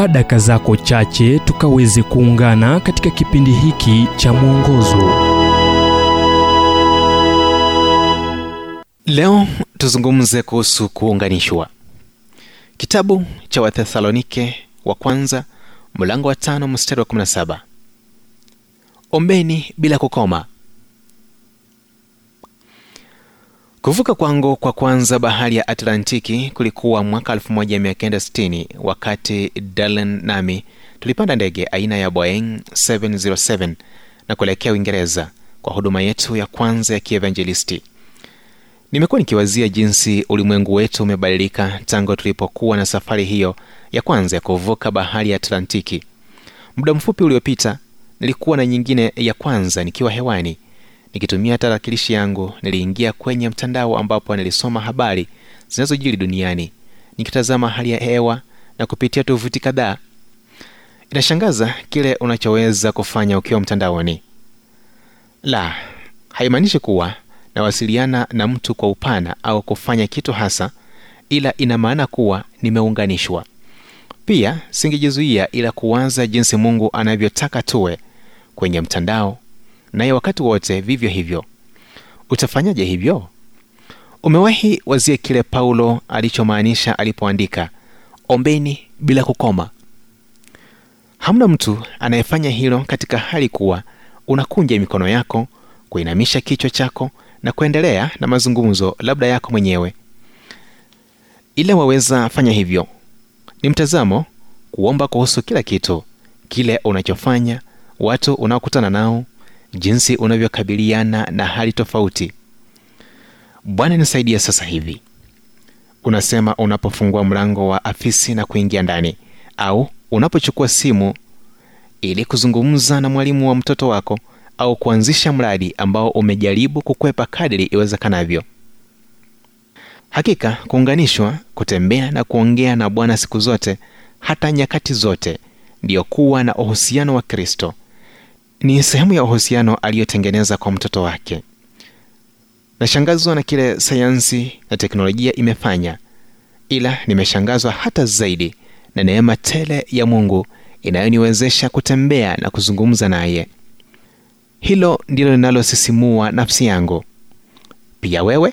chukua daka zako chache tukaweze kuungana katika kipindi hiki cha mwongozo. Leo tuzungumze kuhusu kuunganishwa. Kitabu cha wathesalonike wa kwanza mlango wa tano mstari wa 17 ombeni bila kukoma kuvuka kwangu kwa kwanza bahari ya atlantiki kulikuwa mwaka 1960 wakati dalen nami tulipanda ndege aina ya boeing 707 na kuelekea uingereza kwa huduma yetu ya kwanza ya kievanjelisti nimekuwa nikiwazia jinsi ulimwengu wetu umebadilika tangu tulipokuwa na safari hiyo ya kwanza ya kuvuka bahari ya atlantiki. Muda mfupi uliopita nilikuwa na nyingine ya kwanza nikiwa hewani nikitumia tarakilishi yangu niliingia kwenye mtandao ambapo nilisoma habari zinazojiri duniani. Nikitazama hali ya hewa na kupitia tovuti kadhaa inashangaza kile unachoweza kufanya ukiwa mtandaoni. La haimaanishi kuwa nawasiliana na mtu kwa upana au kufanya kitu hasa ila ina maana kuwa nimeunganishwa. Pia singejizuia ila kuwaza jinsi mungu anavyotaka tuwe kwenye mtandao naye wakati wote vivyo hivyo. Utafanyaje hivyo? Umewahi wazia kile paulo alichomaanisha alipoandika ombeni bila kukoma. Hamna mtu anayefanya hilo katika hali kuwa unakunja mikono yako kuinamisha kichwa chako na kuendelea na mazungumzo labda yako mwenyewe. Ila waweza fanya hivyo. Ni mtazamo kuomba kuhusu kila kitu kile unachofanya watu unaokutana nao jinsi unavyokabiliana na hali tofauti. Bwana nisaidia sasa hivi. Unasema unapofungua mlango wa afisi na kuingia ndani au unapochukua simu ili kuzungumza na mwalimu wa mtoto wako au kuanzisha mradi ambao umejaribu kukwepa kadiri iwezekanavyo. Hakika kuunganishwa kutembea na kuongea na bwana siku zote hata nyakati zote ndiyo kuwa na uhusiano wa kristo ni sehemu ya uhusiano aliyotengeneza kwa mtoto wake. Nashangazwa na kile sayansi na teknolojia imefanya ila nimeshangazwa hata zaidi na neema tele ya mungu inayoniwezesha kutembea na kuzungumza naye. Hilo ndilo linalosisimua nafsi yangu. Pia wewe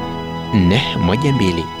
722 331 412